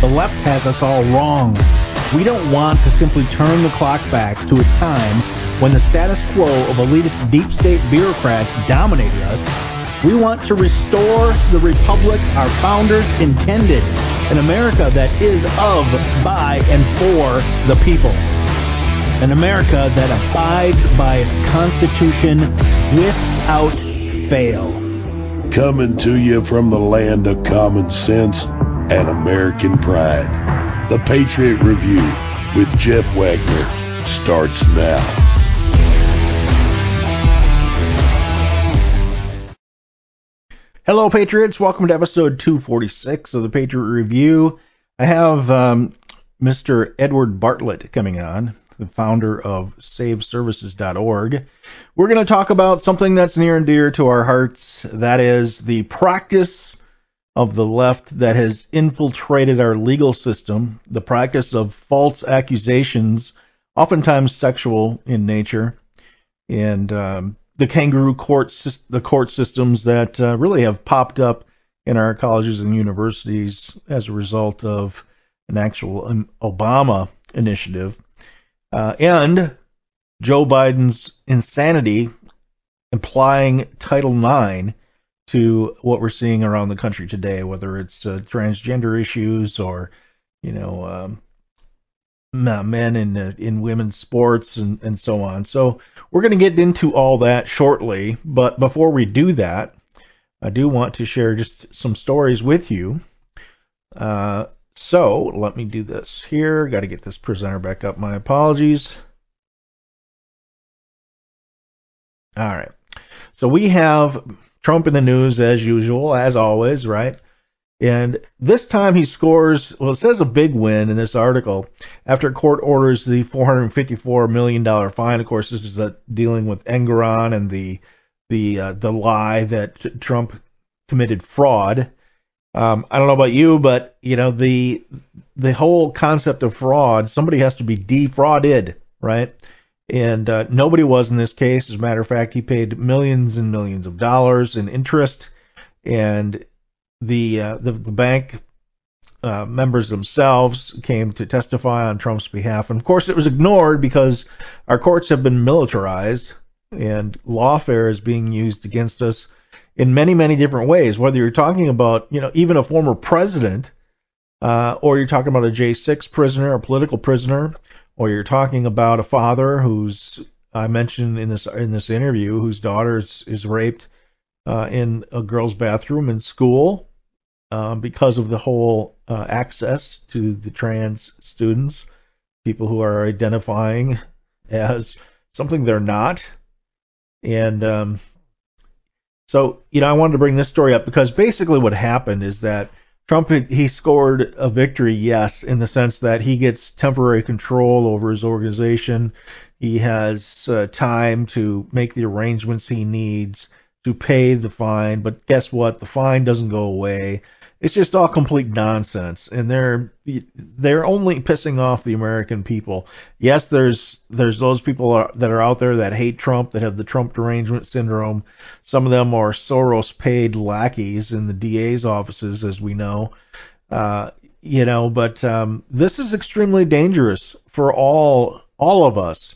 The left has us all wrong. We don't want to simply turn the clock back to a time when the status quo of elitist deep state bureaucrats dominated us. We want to restore the republic our founders intended, an America that is of, by, and for the people. An America that abides by its Constitution without fail. Coming to you from the land of common sense and American pride. The Patriot Review with Jeff Wagner starts now. Hello, Patriots. Welcome to episode 246 of the Patriot Review. I have um, Mr. Edward Bartlett coming on, the founder of SaveServices.org. We're going to talk about something that's near and dear to our hearts. That is the practice of the left that has infiltrated our legal system, the practice of false accusations, oftentimes sexual in nature, and um, the kangaroo court, the court systems that uh, really have popped up in our colleges and universities as a result of an actual um, Obama initiative, uh, and Joe Biden's insanity implying Title IX to what we're seeing around the country today, whether it's uh, transgender issues or, you know, um, men in uh, in women's sports and, and so on. So we're going to get into all that shortly, but before we do that, I do want to share just some stories with you. Uh, so let me do this here. Got to get this presenter back up. My apologies. All right. So we have Trump in the news as usual, as always, right? And this time he scores, well, it says a big win in this article after court orders the $454 million fine. Of course, this is the, dealing with Engoron and the the uh, the lie that Trump committed fraud. Um, I don't know about you, but you know the the whole concept of fraud, somebody has to be defrauded, right? And uh, nobody was in this case. As a matter of fact, he paid millions and millions of dollars in interest, and the uh, the, the, bank uh, members themselves came to testify on Trump's behalf, and of course, it was ignored because our courts have been militarized, and lawfare is being used against us in many many different ways. Whether you're talking about you know even a former president. Uh, or you're talking about a J6 prisoner, a political prisoner, or you're talking about a father who's I mentioned in this in this interview whose daughter is, is raped uh, in a girl's bathroom in school um, because of the whole uh, access to the trans students, people who are identifying as something they're not, and um, so you know I wanted to bring this story up because basically what happened is that Trump he scored a victory, yes, in the sense that he gets temporary control over his organization. He has uh, time to make the arrangements he needs to pay the fine, but guess what? The fine doesn't go away. It's just all complete nonsense, and they're they're only pissing off the American people. Yes, there's there's those people that are out there that hate Trump, that have the Trump derangement syndrome. Some of them are Soros-paid lackeys in the DA's offices, as we know. Uh, you know, but um, this is extremely dangerous for all all of us,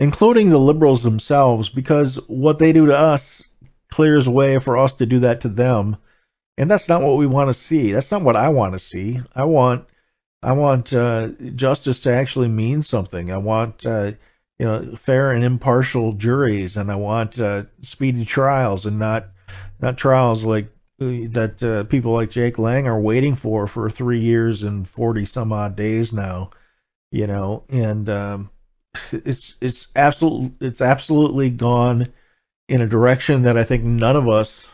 including the liberals themselves, because what they do to us clears way for us to do that to them and that's not what we want to see. That's not what I want to see. I want I want uh, justice to actually mean something. I want uh, you know fair and impartial juries, and I want uh, speedy trials, and not not trials like uh, that uh, people like Jake Lang are waiting for for three years and forty some odd days now. You know, and um, it's it's absolute it's absolutely gone in a direction that I think none of us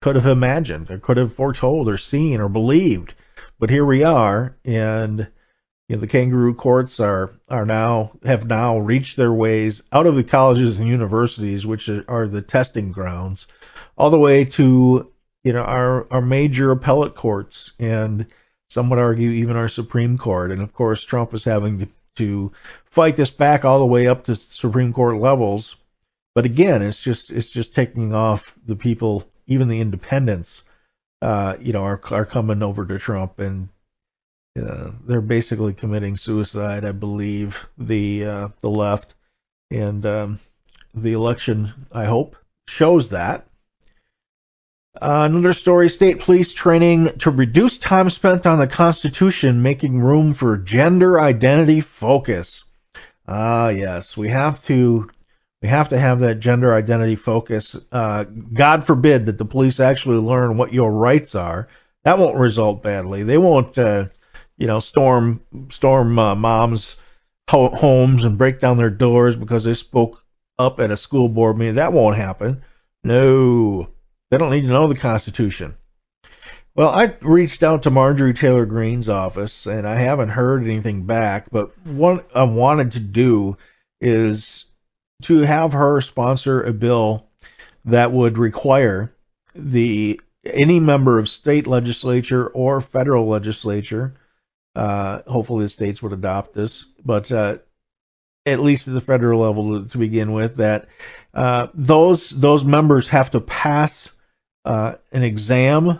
could have imagined or could have foretold or seen or believed. But here we are, and you know, the kangaroo courts are are now have now reached their ways out of the colleges and universities, which are the testing grounds, all the way to you know our our major appellate courts and some would argue even our Supreme Court. And of course, Trump is having to, fight this back all the way up to Supreme Court levels. But again, it's just it's just taking off the people even the independents, uh, you know, are are coming over to Trump, and Uh, they're basically committing suicide, I believe, the uh, the left, and um, the election, I hope, shows that. Uh, another story: state police training to reduce time spent on the Constitution, making room for gender identity focus. Ah, yes, we have to we have to have that gender identity focus. Uh, God forbid that the police actually learn what your rights are. That won't result badly. They won't, uh, you know, storm storm uh, moms' ho- homes and break down their doors because they spoke up at a school board meeting. That won't happen. No, they don't need to know the Constitution. Well, I reached out to Marjorie Taylor Greene's office and I haven't heard anything back, but what I wanted to do is to have her sponsor a bill that would require the any member of state legislature or federal legislature, uh, hopefully the states would adopt this, but uh, at least at the federal level to, to begin with, that uh, those those members have to pass uh, an exam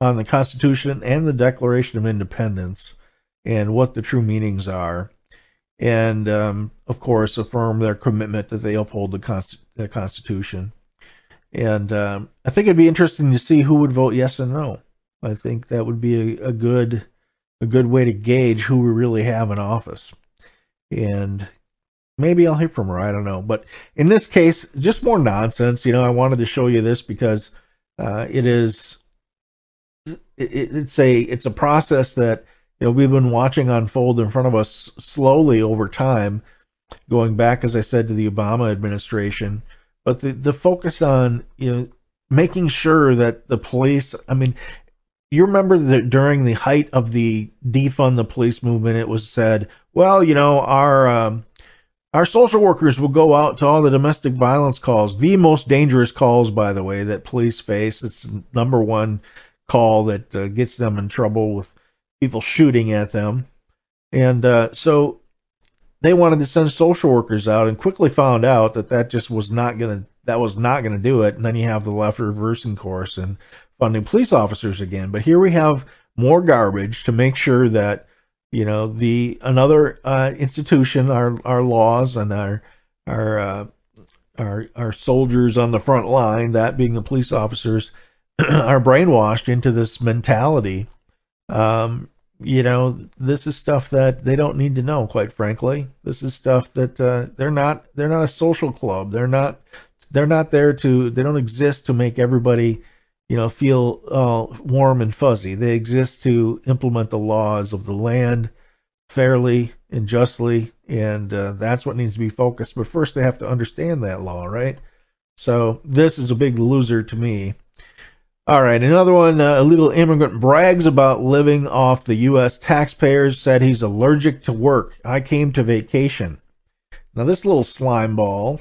on the Constitution and the Declaration of Independence and what the true meanings are, and um, of course affirm their commitment that they uphold the, Const- the Constitution. And um, I think it'd be interesting to see who would vote yes and no. I think that would be a, a good a good way to gauge who we really have in office. And maybe I'll hear from her. I don't know. But in this case, just more nonsense. You know, I wanted to show you this because uh, it is it, it's a it's a process that you know we've been watching unfold in front of us slowly over time, going back as I said to the Obama administration. But the the focus on you know making sure that the police, I mean, you remember that during the height of the defund the police movement, it was said, well, you know, our um, our social workers will go out to all the domestic violence calls, the most dangerous calls, by the way, that police face. It's number one call that uh, gets them in trouble with people shooting at them. And uh, so they wanted to send social workers out and quickly found out that that just was not going to that was not going to do it. And then you have the left reversing course and funding police officers again. But here we have more garbage to make sure that you know the another uh, institution, our our laws and our our uh, our our soldiers on the front line, that being the police officers, are brainwashed into this mentality. Um, you know, this is stuff that they don't need to know, quite frankly. This is stuff that uh, they're not they're not a social club. They're not they're not there to they don't exist to make everybody you know feel uh, warm and fuzzy. They exist to implement the laws of the land fairly and justly, and uh, that's what needs to be focused. But first, they have to understand that law, right? So this is a big loser to me. All right, another one. Uh, illegal immigrant brags about living off the U.S. taxpayers. Said he's allergic to work. I came to vacation. Now this little slime ball,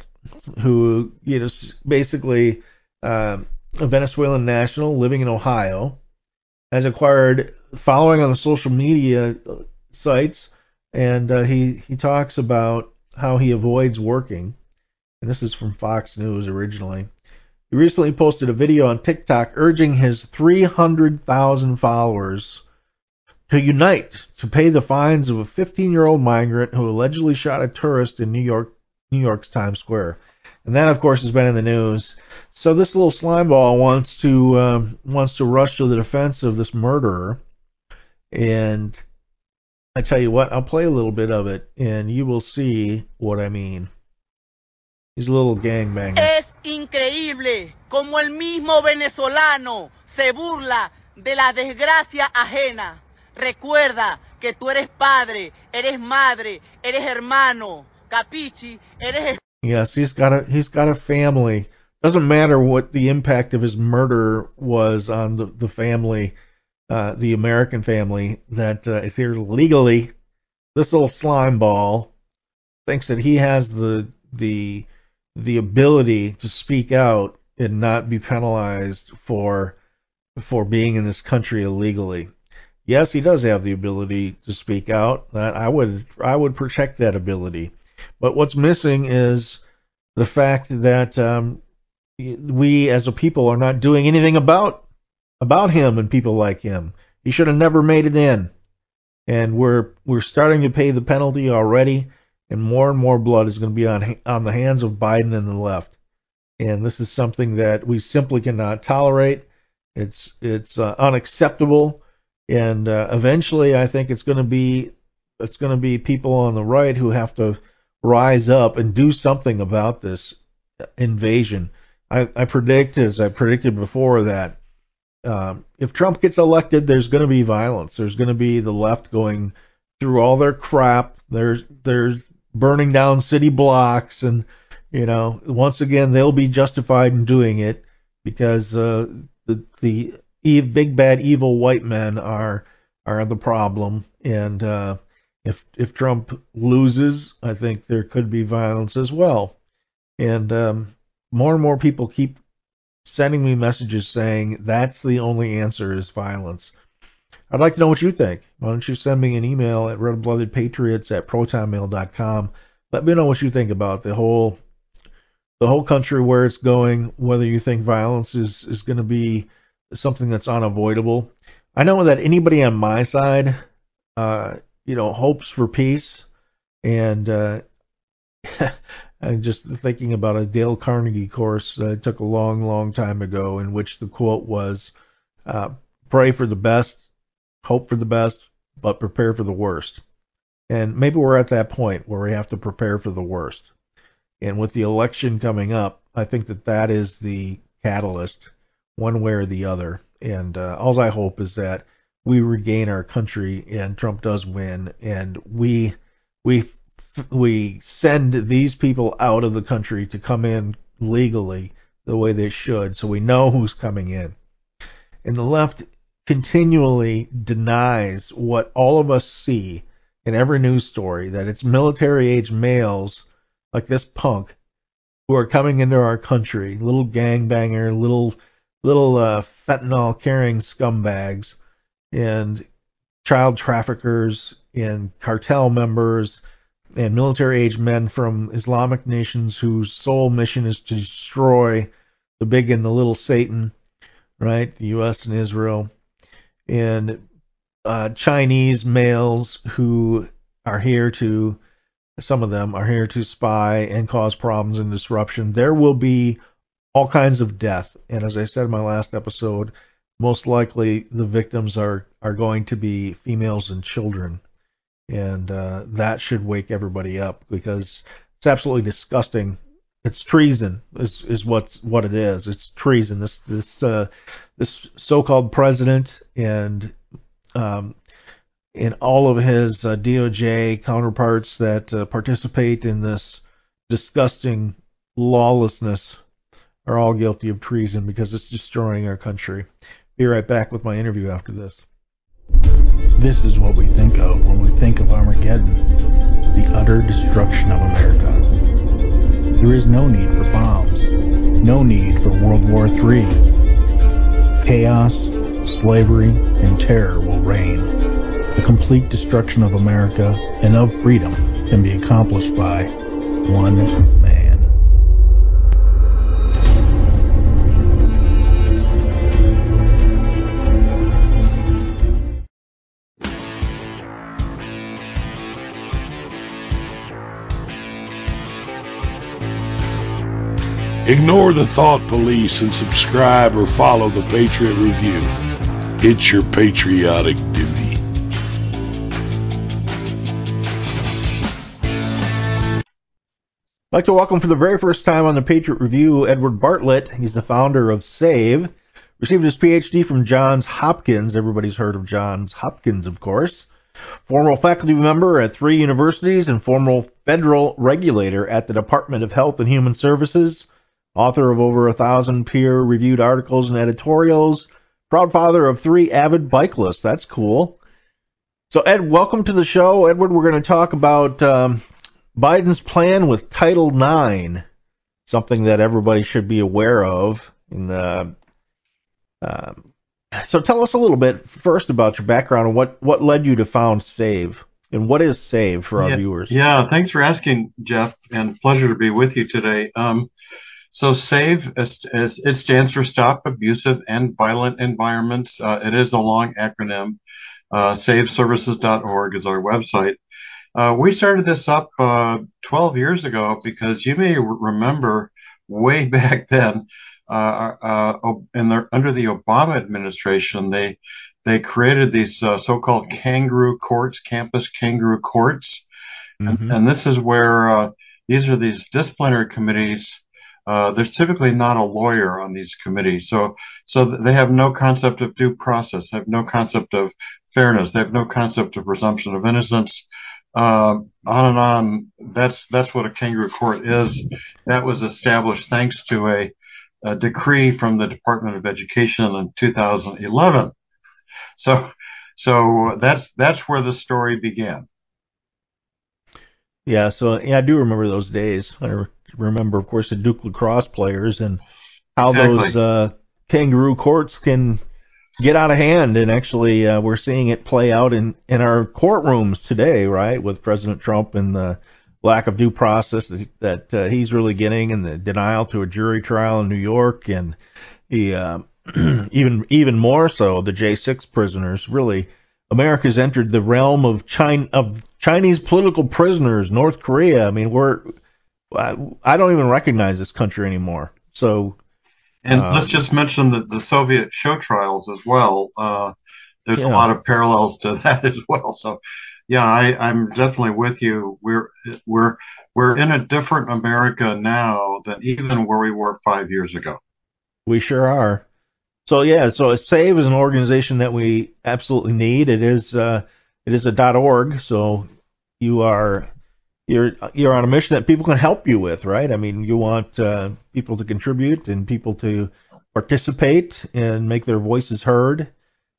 who you know basically uh, a Venezuelan national living in Ohio, has acquired following on the social media sites, and uh, he he talks about how he avoids working. And this is from Fox News originally. He recently posted a video on TikTok urging his 300,000 followers to unite to pay the fines of a 15-year-old migrant who allegedly shot a tourist in New York, New York's Times Square. And that, of course, has been in the news. So this little slimeball wants to uh, wants to rush to the defense of this murderer, and I tell you what, I'll play a little bit of it, and you will see what I mean. He's a little gangbanger. Es increíble como el mismo venezolano se burla de la desgracia ajena. Recuerda que tú eres padre, eres madre, eres hermano, capichi, eres Yes, he's got a he's got a family. Doesn't matter what the impact of his murder was on the the family, uh, the American family that uh, is here legally. This little slime ball thinks that he has the the the ability to speak out and not be penalized for for being in this country illegally. Yes, he does have the ability to speak out. I would I would protect that ability. But what's missing is the fact that um, we as a people are not doing anything about about him and people like him. He should have never made it in. and we're we're starting to pay the penalty already, and more and more blood is going to be on on the hands of Biden and the left. And this is something that we simply cannot tolerate. It's it's uh, unacceptable, and uh, eventually, I think it's going to be it's going to be people on the right who have to rise up and do something about this invasion. I, I predict, as I predicted before, that um, if Trump gets elected, there's going to be violence. There's going to be the left going through all their crap. They're they're burning down city blocks, and you know, once again, they'll be justified in doing it because uh, the the big bad evil white men are are the problem, and uh, if if Trump loses, I think there could be violence as well. And um, more and more people keep sending me messages saying that's the only answer is violence. I'd like to know what you think. Why don't you send me an email at redbloodedpatriots at protonmail.com. Let me know what you think about the whole the whole country where it's going, whether you think violence is, is going to be something that's unavoidable. I know that anybody on my side, uh, you know, hopes for peace, and uh, I'm just thinking about a Dale Carnegie course I took a long, long time ago, in which the quote was, uh, "Pray for the best, hope for the best, but prepare for the worst." And maybe we're at that point where we have to prepare for the worst. And with the election coming up, I think that that is the catalyst, one way or the other. And uh, all I hope is that we regain our country and Trump does win, and we we we send these people out of the country to come in legally the way they should, so we know who's coming in. And the left continually denies what all of us see in every news story that it's military age males like this punk who are coming into our country, little gangbanger, little little uh, fentanyl carrying scumbags, and child traffickers and cartel members and military age men from Islamic nations whose sole mission is to destroy the big and the little Satan, right? The U.S. and Israel, and uh, Chinese males who are here to, some of them are here to spy and cause problems and disruption. There will be all kinds of death, and as I said in my last episode, most likely the victims are are going to be females and children and uh, that should wake everybody up because it's absolutely disgusting. It's treason is is what's what it is. It's treason. This this uh, this so-called president and um, and all of his uh, DOJ counterparts that uh, participate in this disgusting lawlessness are all guilty of treason because it's destroying our country. Be right back with my interview after this. This is what we think of when we think of Armageddon the utter destruction of America. There is no need for bombs, no need for World War III. Chaos, slavery, and terror will reign. The complete destruction of America and of freedom can be accomplished by one man. Ignore the thought police and subscribe or follow the Patriot Review. It's your patriotic duty. I'd like to welcome for the very first time on the Patriot Review Edward Bartlett. He's the founder of SAVE. Received his PhD from Johns Hopkins. Everybody's heard of Johns Hopkins, of course. Former faculty member at three universities and former federal regulator at the Department of Health and Human Services author of over a thousand peer-reviewed articles and editorials, proud father of three avid bike That's cool. So, Ed, welcome to the show. Edward, we're going to talk about um, Biden's plan with Title IX, something that everybody should be aware of. And, uh, uh, so, tell us a little bit first about your background and what, what led you to found SAVE. And what is SAVE for our yeah, viewers? Yeah, thanks for asking, Jeff, and pleasure to be with you today. Um, so SAVE, is, is, it stands for Stop Abusive and Violent Environments. Uh, it is a long acronym. Uh, saveservices.org is our website. Uh, we started this up uh, 12 years ago because you may remember way back then, uh, uh, in the, under the Obama administration, they they created these uh, so-called kangaroo courts, campus kangaroo courts, mm-hmm. and, and, this is where uh, these are these disciplinary committees. There's typically not a lawyer on these committees, so so they have no concept of due process, they have no concept of fairness, they have no concept of presumption of innocence uh, on and on. That's that's what a kangaroo court is. That was established thanks to a, a decree from the Department of Education in 2011. So so that's that's where the story began. Yeah, so yeah, I do remember those days. I remember, of course, the Duke lacrosse players and how exactly. those uh, kangaroo courts can get out of hand, and actually uh, we're seeing it play out in in our courtrooms today, right, with President Trump and the lack of due process that, that uh, he's really getting, and the denial to a jury trial in New York, and he uh, even even more so the J6 prisoners. Really, America's entered the realm of China of Chinese political prisoners, North Korea. I mean, we're I don't even recognize this country anymore. So and um, let's just mention the, the Soviet show trials as well. Uh, there's yeah. a lot of parallels to that as well. So, yeah, I, I'm definitely with you. We're we're we're in a different America now than even where we were five years ago. We sure are. So yeah, so Save is an organization that we absolutely need. It is uh, it is a .dot .org. So you are you're you're on a mission that people can help you with, right? I mean, you want uh, people to contribute and people to participate and make their voices heard.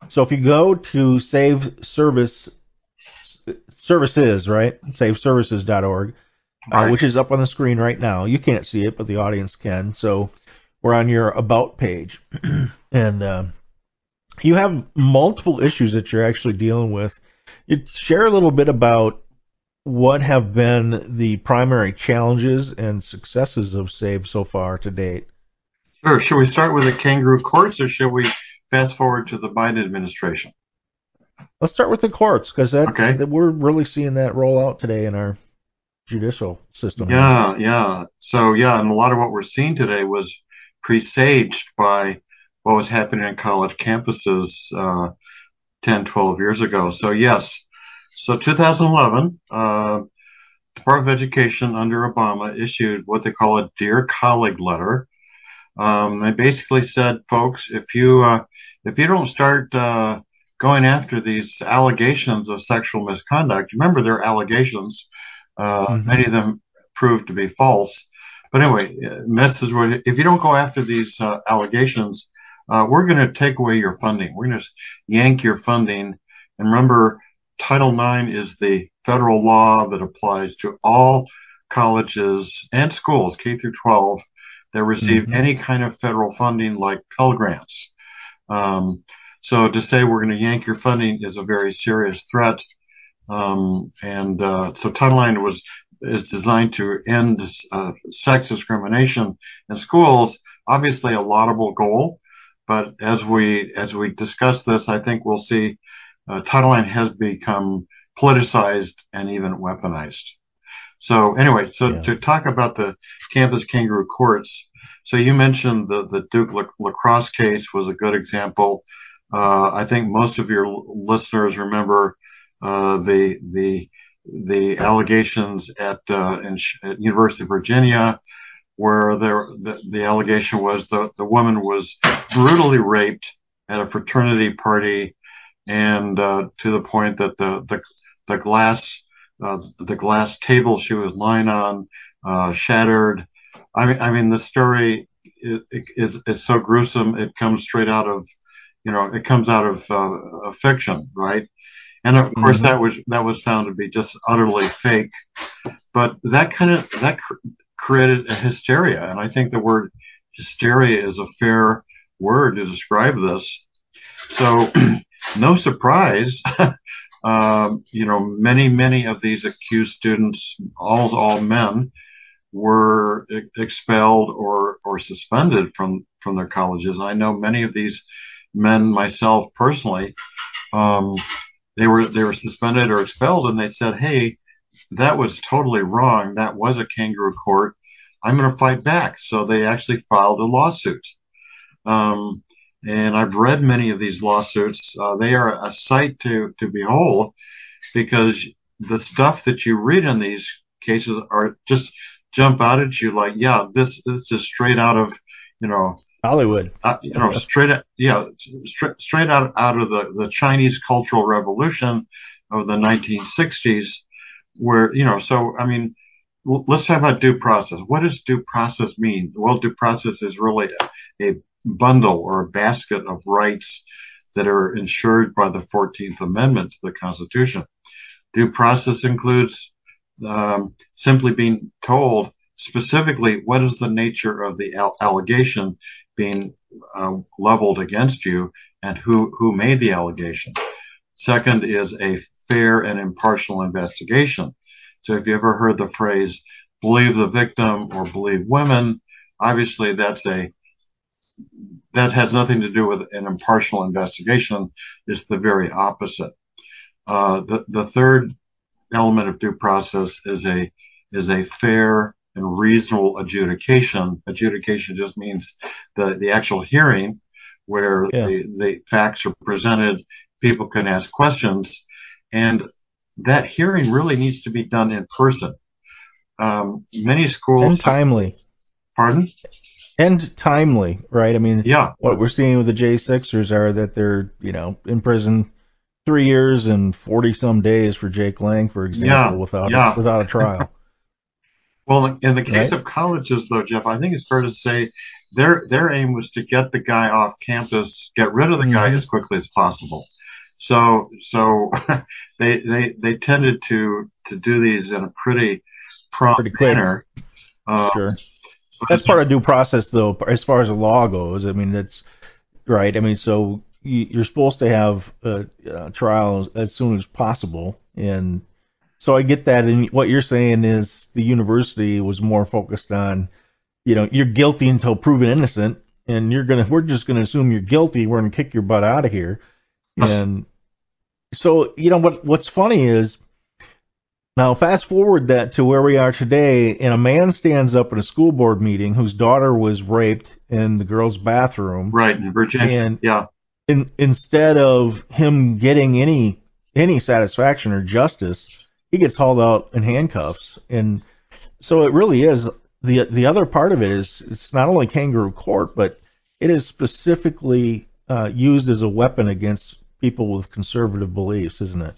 So if you go to Save Service Services, right? SaveServices.org, uh, which is up on the screen right now. You can't see it, but the audience can. So we're on your About page, and uh, you have multiple issues that you're actually dealing with. You share a little bit about what have been the primary challenges and successes of SAVE so far to date? Sure. Should we start with the kangaroo courts or should we fast forward to the Biden administration? Let's start with the courts because okay. that we're really seeing that roll out today in our judicial system. Yeah, yeah. So yeah, and a lot of what we're seeing today was presaged by what was happening in college campuses uh, 10, 12 years ago. So yes, so 2011, uh, Department of Education under Obama issued what they call a Dear Colleague letter. Um, they basically said, folks, if you uh, if you don't start uh, going after these allegations of sexual misconduct, remember they're allegations. Uh, mm-hmm. Many of them proved to be false. But anyway, message if you don't go after these uh, allegations, uh, we're going to take away your funding. We're going to yank your funding. And remember, Title IX is the federal law that applies to all colleges and schools, K through 12, that receive mm-hmm. any kind of federal funding like Pell Grants. Um, so to say we're going to yank your funding is a very serious threat. Um, and uh, so Title IX was is designed to end uh, sex discrimination in schools. Obviously, a laudable goal, but as we as we discuss this, I think we'll see uh, Title IX has become politicized and even weaponized. So anyway, so yeah. to talk about the campus kangaroo courts, so you mentioned the, the Duke lacrosse case was a good example. Uh, I think most of your listeners remember uh, the the the allegations at, uh, in, at University of Virginia, where there the, the allegation was the the woman was brutally raped at a fraternity party and uh, to the point that the the, the glass uh, the glass table she was lying on uh, shattered. I mean, I mean the story is is so gruesome. It comes straight out of you know it comes out of uh, fiction, right? And of course mm-hmm. that was that was found to be just utterly fake. But that kind of that cr- created a hysteria, and I think the word hysteria is a fair word to describe this. So no surprise, um, you know, many, many of these accused students, all, all men, were expelled or, or suspended from, from their colleges. I know many of these men myself personally. Um, they were they were suspended or expelled, and they said, "Hey, that was totally wrong. That was a kangaroo court. I'm going to fight back." So they actually filed a lawsuit. Um, and I've read many of these lawsuits. Uh, they are a sight to to behold because the stuff that you read in these cases are just jump out at you like, yeah, this this is straight out of you know Hollywood. Uh, you know, straight yeah, straight straight out out of the the Chinese Cultural Revolution of the 1960s, where you know, so I mean. Let's talk about due process. What does due process mean? Well, due process is really a, a bundle or a basket of rights that are ensured by the 14th Amendment to the Constitution. Due process includes um, simply being told specifically what is the nature of the allegation being uh, leveled against you and who who made the allegation. Second is a fair and impartial investigation. So if you ever heard the phrase believe the victim or believe women, obviously that's a that has nothing to do with an impartial investigation. It's the very opposite. Uh, the, the third element of due process is a is a fair and reasonable adjudication. Adjudication just means the, the actual hearing where the facts are presented, people can ask questions, and that hearing really needs to be done in person. Um, many schools and timely. Pardon? And timely, right? I mean, yeah. What we're seeing with the J6ers are that they're, you know, in prison three years and forty some days for Jake Lang, for example, yeah. without yeah. A, without a trial. well, in the case right? of colleges, though, Jeff, I think it's fair to say their their aim was to get the guy off campus, get rid of the mm-hmm. guy as quickly as possible. So so they they they tended to to do these in a pretty prompt pretty manner. Uh, sure. That's part of due process, though, as far as the law goes. I mean, that's right. I mean, so you're supposed to have a, a trial as soon as possible, and so I get that. And what you're saying is the university was more focused on, you know, you're guilty until proven innocent, and you're gonna, we're just gonna assume you're guilty. We're gonna kick your butt out of here, and so you know what? What's funny is now, fast forward that to where we are today, and a man stands up at a school board meeting whose daughter was raped in the girls' bathroom. Right, in Virginia. And yeah. In, instead of him getting any any satisfaction or justice, he gets hauled out in handcuffs. And so it really is the the other part of it is it's not only kangaroo court, but it is specifically uh, used as a weapon against people with conservative beliefs, isn't it?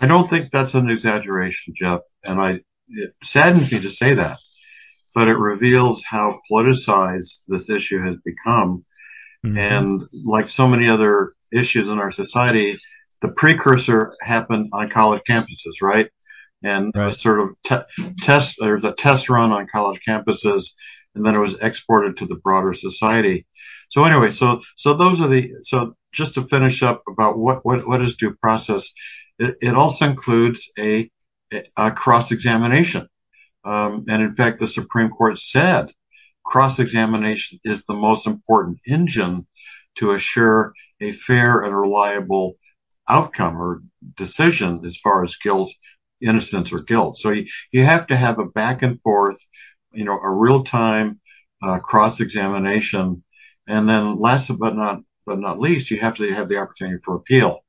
I don't think that's an exaggeration, Jeff, and I it saddens me to say that, but it reveals how politicized this issue has become. Mm-hmm. And like so many other issues in our society, the precursor happened on college campuses, right? And right. sort of te- test, there's a test run on college campuses, and then it was exported to the broader society. So anyway, so so those are the so just to finish up about what what what is due process. It, it also includes a, a cross examination. Um, and in fact, the Supreme Court said cross examination is the most important engine to assure a fair and reliable outcome or decision as far as guilt, innocence, or guilt. So you, you have to have a back and forth, you know, a real time uh, cross examination. And then last but not but not least, you have to have the opportunity for appeal.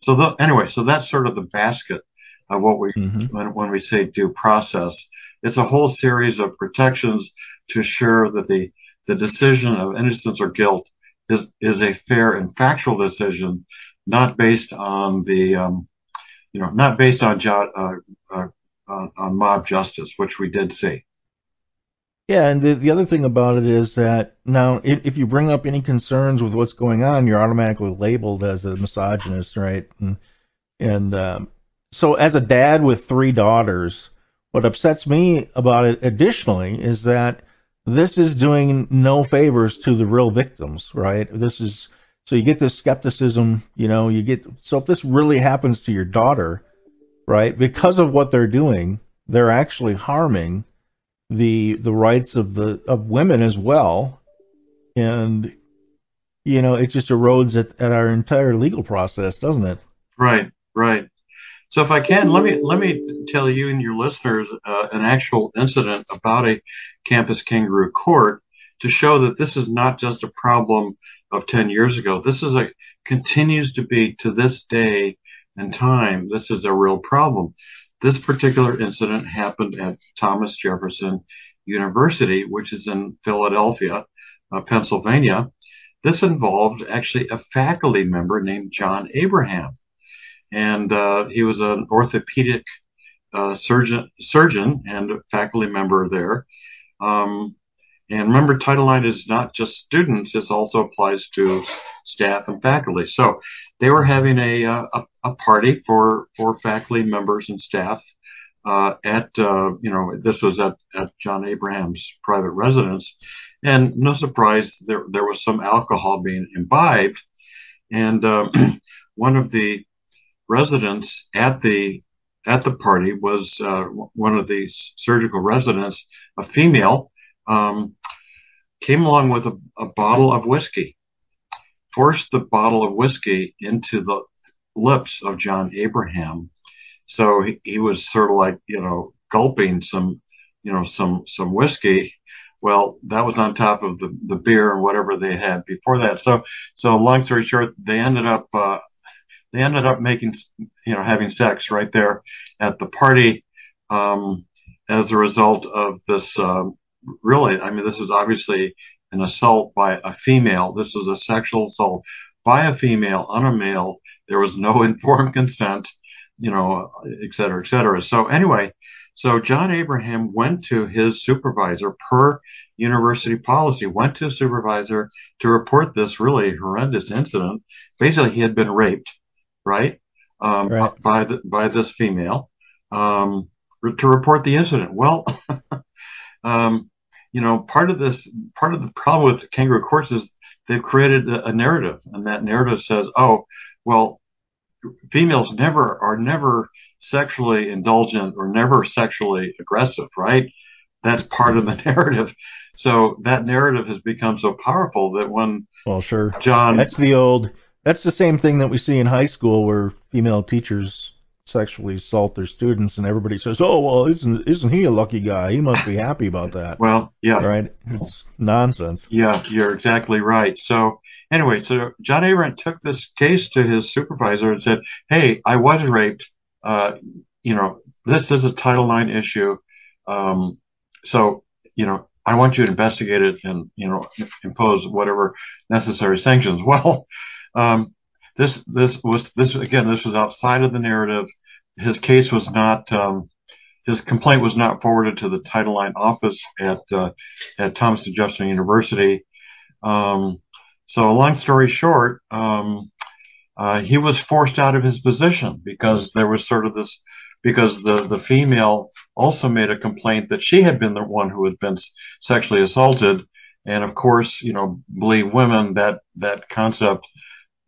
So the, anyway, so that's sort of the basket of what we mm-hmm. when, when we say due process. It's a whole series of protections to assure that the the decision of innocence or guilt is is a fair and factual decision, not based on the um, you know not based on uh, uh, on, on mob justice, which we did see. Yeah, and the, the other thing about it is that now if, if you bring up any concerns with what's going on, you're automatically labeled as a misogynist, right? And, and um, so as a dad with three daughters, what upsets me about it additionally is that this is doing no favors to the real victims, right? This is so you get this skepticism, you know, you get so if this really happens to your daughter, right? Because of what they're doing, they're actually harming the the rights of the of women as well, and you know it just erodes at, at our entire legal process, doesn't it? Right, right. So if I can, let me let me tell you and your listeners uh, an actual incident about a campus kangaroo court to show that this is not just a problem of 10 years ago. This is a continues to be to this day and time. This is a real problem. This particular incident happened at Thomas Jefferson University, which is in Philadelphia, uh, Pennsylvania. This involved actually a faculty member named John Abraham and uh, he was an orthopedic uh, surgeon, surgeon and faculty member there. Um, and remember, Title IX is not just students; it also applies to staff and faculty. So they were having a uh, a, a party for for faculty members and staff uh, at uh, you know this was at, at John Abraham's private residence, and no surprise there there was some alcohol being imbibed, and uh, one of the residents at the at the party was uh, one of the surgical residents, a female, um, came along with a, a, bottle of whiskey, forced the bottle of whiskey into the lips of John Abraham. So he, he was sort of like, you know, gulping some, you know, some, some whiskey. Well, that was on top of the, the beer and whatever they had before that. So, so long story short, they ended up, uh, they ended up making, you know, having sex right there at the party um, as a result of this. Um, really, I mean, this was obviously an assault by a female. This was a sexual assault by a female on a male. There was no informed consent, you know, et cetera, et cetera. So anyway, so John Abraham went to his supervisor per university policy, went to a supervisor to report this really horrendous incident. Basically, he had been raped right? Um, right. By the, by this female, um, to report the incident. Well, um, you know, part of this, part of the problem with kangaroo courts is they've created a, a narrative, and that narrative says, oh, well, females never are never sexually indulgent or never sexually aggressive, right? That's part of the narrative. So that narrative has become so powerful that when well, sure, John, that's the old that's the same thing that we see in high school where female teachers sexually assault their students and everybody says, "Oh, well, isn't isn't he a lucky guy? He must be happy about that." well, yeah. Right? It's nonsense. Yeah, you're exactly right. So, anyway, so John Abraham took this case to his supervisor and said, "Hey, I was raped. Uh, you know, this is a Title IX issue. Um, so, you know, I want you to investigate it and, you know, impose whatever necessary sanctions." Well, um, this this was this again. This was outside of the narrative. His case was not. Um, his complaint was not forwarded to the Title IX office at uh, at Thomas Jefferson University. Um, so, long story short, um, uh, he was forced out of his position because there was sort of this because the the female also made a complaint that she had been the one who had been sexually assaulted, and of course, you know, believe women that that concept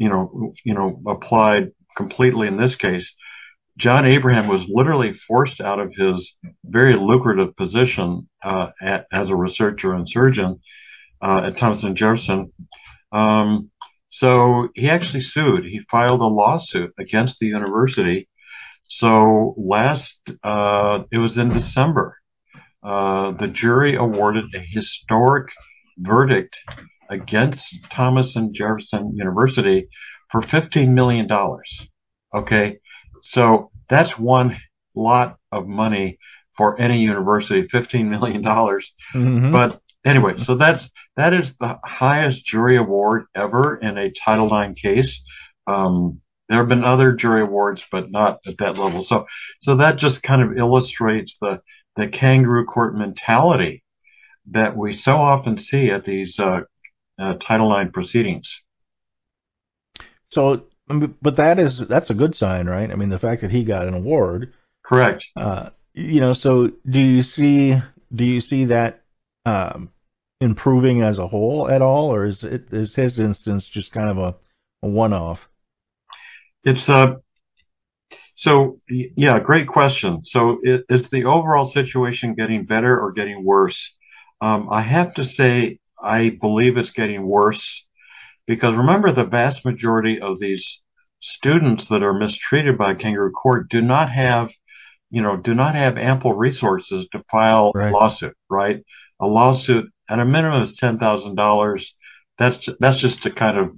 you know, you know, applied completely in this case. John Abraham was literally forced out of his very lucrative position uh, at, as a researcher and surgeon uh, at Thomas and Jefferson. Um, so he actually sued. He filed a lawsuit against the university. So last, uh, it was in December, uh, the jury awarded a historic verdict against Thomas and Jefferson University for $15 million. Okay. So that's one lot of money for any university, $15 million. Mm-hmm. But anyway, so that's, that is the highest jury award ever in a Title IX case. Um, there have been other jury awards, but not at that level. So, so that just kind of illustrates the, the kangaroo court mentality that we so often see at these uh, uh, Title IX proceedings. So, but that is that's a good sign, right? I mean, the fact that he got an award. Correct. Uh, you know, so do you see do you see that um, improving as a whole at all, or is it is his instance just kind of a, a one off? It's a uh, so yeah, great question. So is the overall situation getting better or getting worse? Um, I have to say I believe it's getting worse because remember the vast majority of these students that are mistreated by kangaroo court do not have, you know, do not have ample resources to file Right. a lawsuit, right? A lawsuit at a minimum is ten thousand dollars. That's that's just to kind of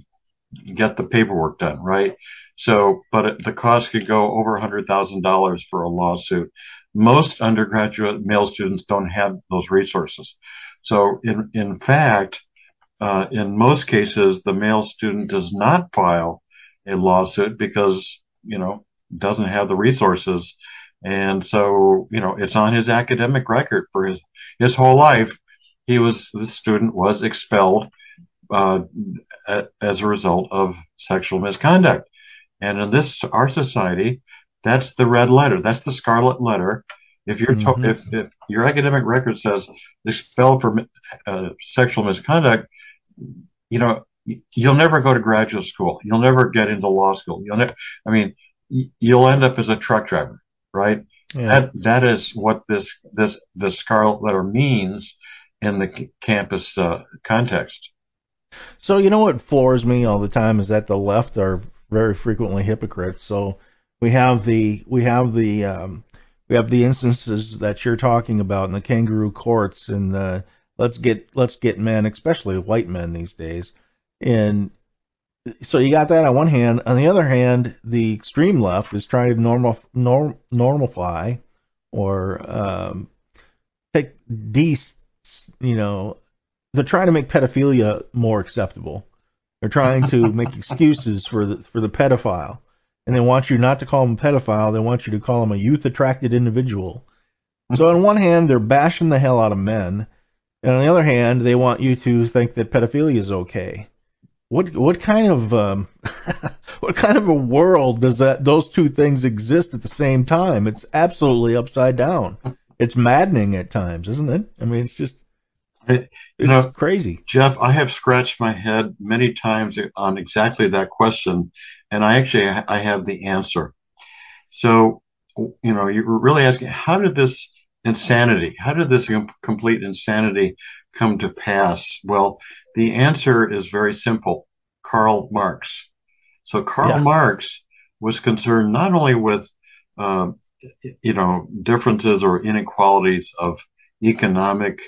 get the paperwork done, right? So, but the cost could go over a hundred thousand dollars for a lawsuit. Most undergraduate male students don't have those resources. So, in in fact, uh, in most cases, the male student does not file a lawsuit because you know doesn't have the resources, and so you know it's on his academic record for his his whole life. He was the student was expelled uh, as a result of sexual misconduct, and in this our society, that's the red letter, that's the scarlet letter. If you're to- Mhm. if if your academic record says expelled for uh, sexual misconduct, you know you'll never go to graduate school. You'll never get into law school. You'll never, I mean, you'll end up as a truck driver, right? Yeah. That, that is what this, this, the scarlet letter means in the c- campus, uh, context. So you know what floors me all the time is that the left are very frequently hypocrites. So we have the we have the um, we have the instances that you're talking about in the kangaroo courts and the let's get let's get men, especially white men these days. And so you got that on one hand. On the other hand, the extreme left is trying to normal norm, normalify or um, take these you know they're trying to make pedophilia more acceptable. They're trying to make excuses for the for the pedophile, and they want you not to call him a pedophile. They want you to call him a youth attracted individual. So on one hand, they're bashing the hell out of men, and on the other hand, they want you to think that pedophilia is okay. What what kind of um, what kind of a world does that those two things exist at the same time? It's absolutely upside down. It's maddening at times, isn't it? I mean, it's just It's know- crazy. Jeff, I have scratched my head many times on exactly that question, and I actually I have the answer. So, you know, you're really asking, how did this insanity, how did this complete insanity come to pass? Well, the answer is very simple. Karl Marx. So Karl Yeah. Marx was concerned not only with, um, you know, differences or inequalities of economic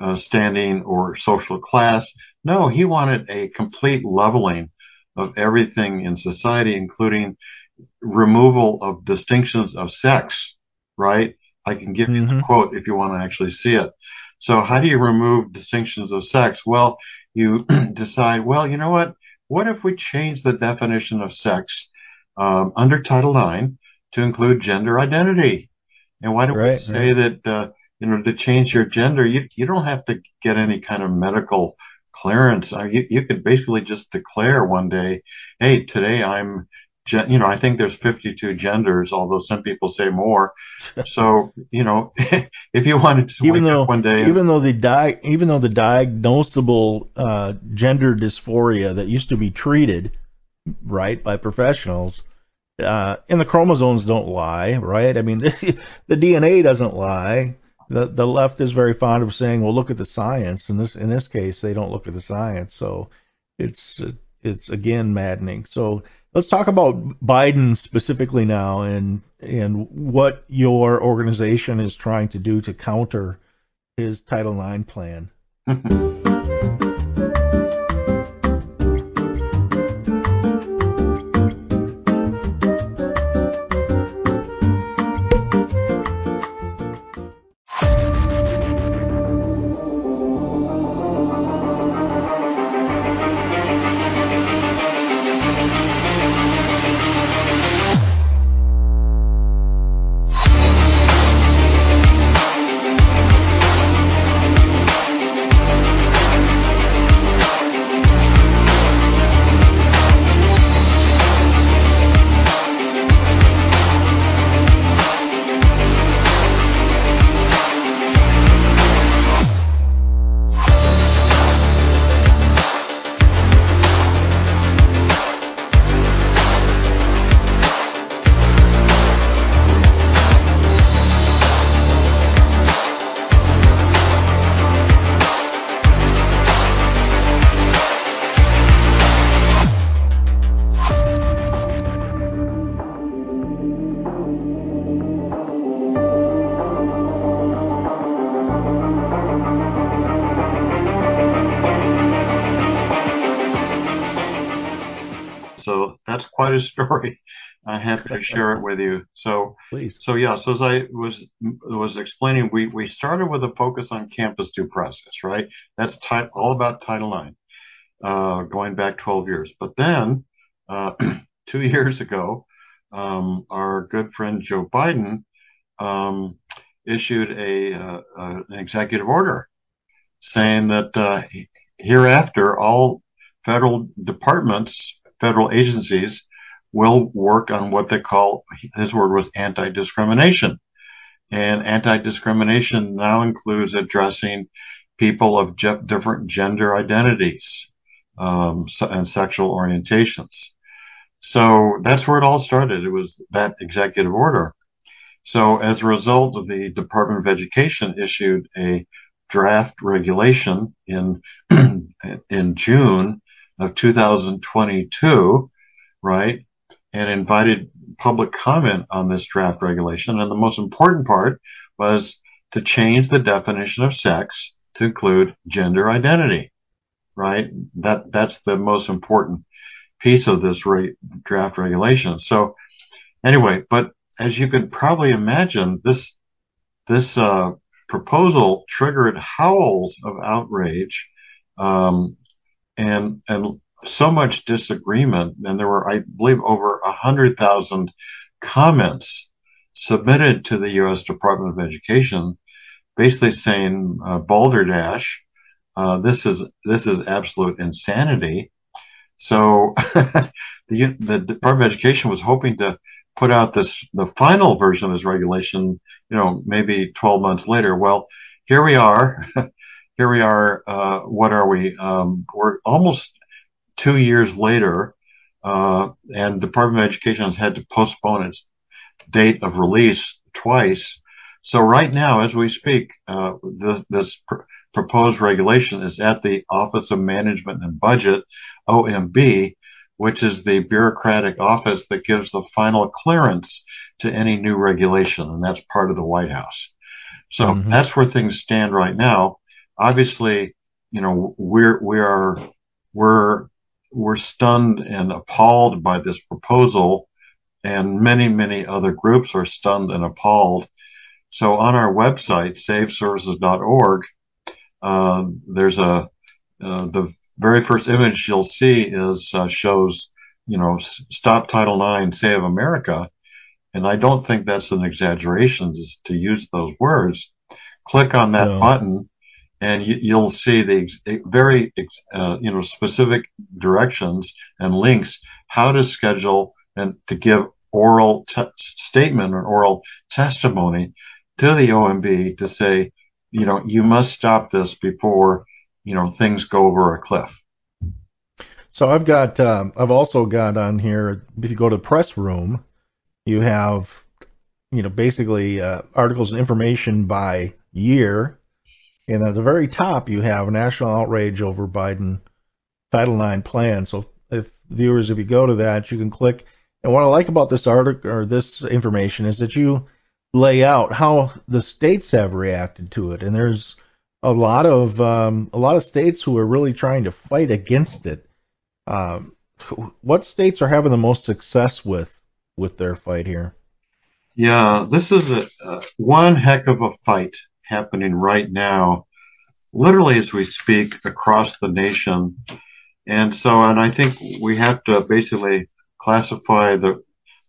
uh, standing or social class. No, he wanted a complete leveling of everything in society, including removal of distinctions of sex, right? I can give you the Mhm. quote if you want to actually see it. So how do you remove distinctions of sex? Well, you decide, well, you know what? What if we change the definition of sex um, under Title IX to include gender identity? And why don't we Right, say that, uh, you know, to change your gender, you, you don't have to get any kind of medical clearance. Uh, you, you could basically just declare one day, hey, today I'm, you know, I think there's 52 genders, although some people say more. so, you know, if you wanted to even wake though up one day, even though the di- even though the diagnosable uh, gender dysphoria that used to be treated right by professionals uh, and the chromosomes don't lie right i mean the dna doesn't lie the the left is very fond of saying well look at the science. In this in this case they don't look at the science. So it's it's again maddening. So let's talk about Biden specifically now and and what your organization is trying to do to counter his Title IX plan. story. I'm happy to share it with you. So, please. So yeah. So as I was was explaining, we we started with a focus on campus due process, right? That's all about Title IX, uh, going back 12 years. But then, uh, two years ago, um, our good friend Joe Biden um, issued a uh, uh an executive order saying that uh, hereafter all federal departments, federal agencies will work on what they call, his word was anti-discrimination. And anti-discrimination now includes addressing people of je- different gender identities um, and sexual orientations. So that's where it all started. It was that executive order. So as a result of the Department of Education issued a draft regulation in in June of 2022, right? And invited public comment on this draft regulation. And the most important part was to change the definition of sex to include gender identity, right? That, that's the most important piece of this re- draft regulation. So anyway, but as you could probably imagine, this, this, uh, proposal triggered howls of outrage, um, and, and so much disagreement, and there were, I believe, over a hundred thousand comments submitted to the U.S. Department of Education, basically saying uh, balderdash, uh, this is this is absolute insanity. So the the Department of Education was hoping to put out this the final version of this regulation, you know, maybe 12 months later. Well, here we are. here we are. Uh, what are we? Um, we're almost two years later, uh, and the Department of Education has had to postpone its date of release twice. So right now, as we speak, uh, this, this pr- proposed regulation is at the Office of Management and Budget, OMB, which is the bureaucratic office that gives the final clearance to any new regulation, and that's part of the White House. So mm-hmm. that's where things stand right now. Obviously, you know, we're we are we're were stunned and appalled by this proposal, and many, many other groups are stunned and appalled. So on our website, saveservices.org, uh, there's a uh, the very first image you'll see is uh, shows you know stop Title IX, save America, and I don't think that's an exaggeration to, to use those words. Click on that no. button and you, will see the very uh, you know specific directions and links how to schedule and to give oral te- statement or oral testimony to the OMB to say you know you must stop this before you know things go over a cliff. So I've got um, I've also got on here if you go to the press room you have you know basically uh, articles and information by year and at the very top, you have national outrage over Biden Title IX plan. So, if viewers, if you go to that, you can click. And what I like about this article or this information is that you lay out how the states have reacted to it, and there's a lot of um, a lot of states who are really trying to fight against it. Um, what states are having the most success with with their fight here? Yeah, this is a, uh, one heck of a fight happening right now, literally as we speak across the nation. And so, and I think we have to basically classify the,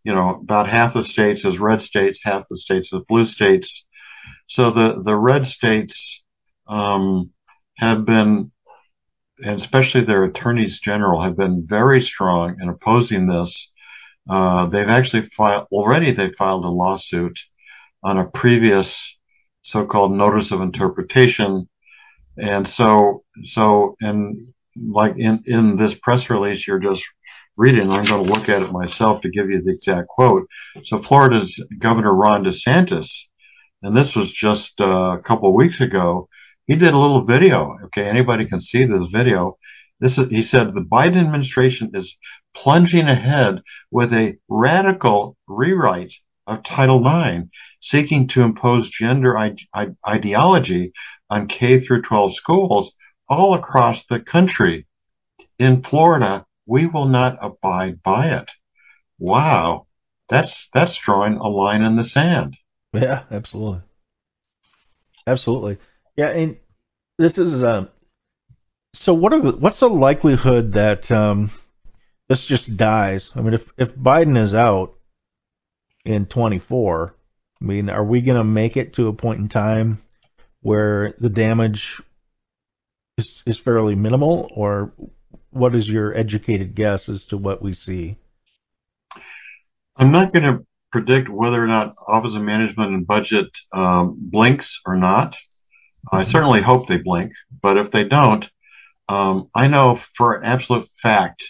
you know, about half the states as red states, half the states as blue states. So the, the red states, um, have been, and especially their attorneys general have been very strong in opposing this. Uh, they've actually filed, already they filed a lawsuit on a previous so-called notice of interpretation. And so, so, and like in, in this press release you're just reading, I'm going to look at it myself to give you the exact quote. So Florida's Governor Ron DeSantis, and this was just uh, a couple of weeks ago, he did a little video. Okay. Anybody can see this video. This is, he said the Biden administration is plunging ahead with a radical rewrite of Title IX, seeking to impose gender ideology on K through 12 schools all across the country. In Florida, we will not abide by it. Wow. That's, that's drawing a line in the sand. Yeah, absolutely. Absolutely. Yeah. And this is, um, so what are the, what's the likelihood that, um, this just dies? I mean, if, if Biden is out in 24, I mean, are we going to make it to a point in time where the damage is, is fairly minimal, or what is your educated guess as to what we see? I'm not going to predict whether or not Office of Management and Budget um, blinks or not. I certainly hope they blink, but if they don't, um, I know for absolute fact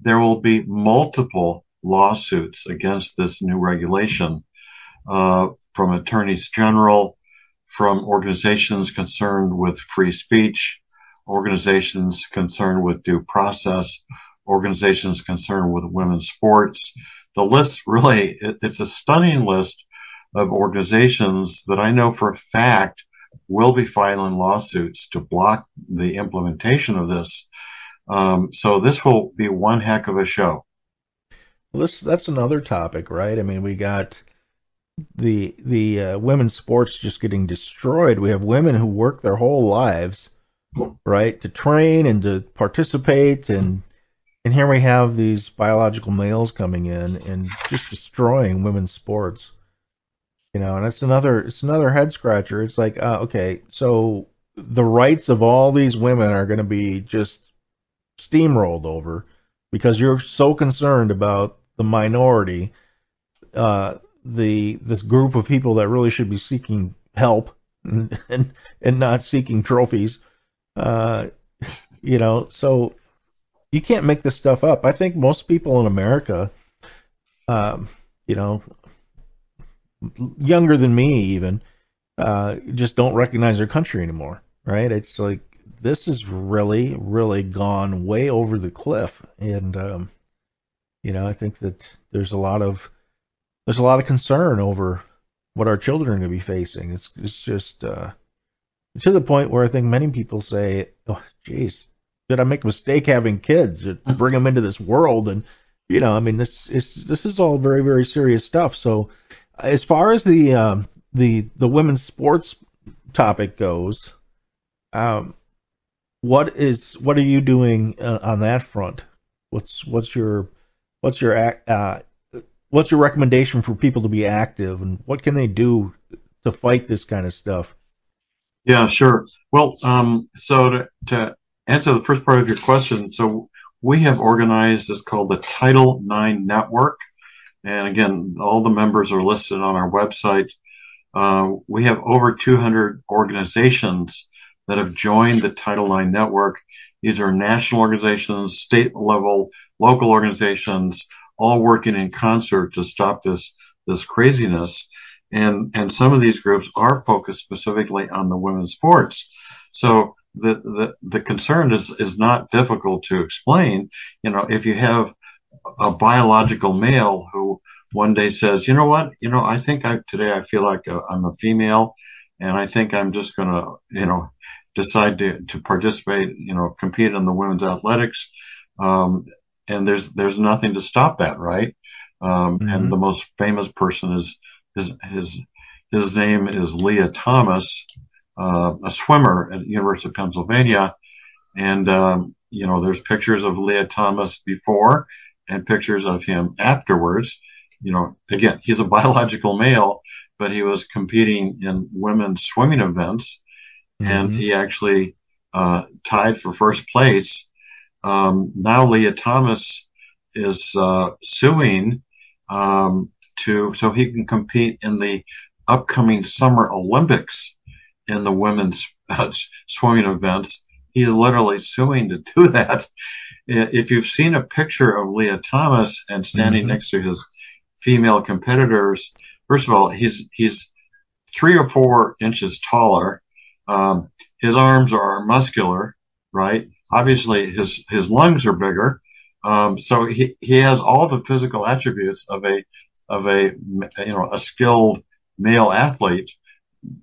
there will be multiple lawsuits against this new regulation uh, from attorneys general, from organizations concerned with free speech, organizations concerned with due process, organizations concerned with women's sports. The list really, it's a stunning list of organizations that I know for a fact will be filing lawsuits to block the implementation of this. Um, so this will be one heck of a show. Well, this that's another topic, right? I mean, we got the the uh, women's sports just getting destroyed. We have women who work their whole lives, right, to train and to participate, and and here we have these biological males coming in and just destroying women's sports. You know, and it's another it's another head scratcher. It's like, uh, okay, so the rights of all these women are going to be just steamrolled over because you're so concerned about the minority. Uh, the this group of people that really should be seeking help and and, and not seeking trophies. Uh, you know, so you can't make this stuff up. I think most people in America, um, you know, younger than me even, uh, just don't recognize their country anymore. Right? It's like this has really, really gone way over the cliff, and um, you know, I think that there's a lot of there's a lot of concern over what our children are going to be facing. It's it's just uh, to the point where I think many people say, "Oh, geez, did I make a mistake having kids? To bring them into this world?" And you know, I mean, this is this is all very very serious stuff. So, as far as the um, the the women's sports topic goes, um, what is what are you doing uh, on that front? What's what's your what's your uh, what's your recommendation for people to be active and what can they do to fight this kind of stuff? Yeah, sure. Well, um, so to, to answer the first part of your question, so we have organized this called the Title IX Network. And again, all the members are listed on our website. Uh, we have over 200 organizations that have joined the Title IX network. These are national organizations, state level, local organizations, all working in concert to stop this this craziness. And and some of these groups are focused specifically on the women's sports. So the the, the concern is is not difficult to explain. You know, if you have a biological male who one day says, you know what, you know, I think I today I feel like uh, i am a female, and I think I'm just gonna, you know, decide to to participate, you know, compete in the women's athletics. Um, and there's there's nothing to stop that, right? Um, mm-hmm. And the most famous person is his his his name is Lia Thomas, uh, a swimmer at the University of Pennsylvania, and um, you know there's pictures of Lia Thomas before and pictures of him afterwards. You know, again, he's a biological male, but he was competing in women's swimming events, mm-hmm. and he actually uh, tied for first place um, now Lia Thomas is uh, suing um, to so he can compete in the upcoming Summer Olympics in the women's uh, swimming events. He's literally suing to do that. If you've seen a picture of Lia Thomas and standing mm-hmm. next to his female competitors, first of all, he's he's three or four inches taller. Um, his arms are muscular, right? obviously his his lungs are bigger, um, so he he has all the physical attributes of a of a you know a skilled male athlete.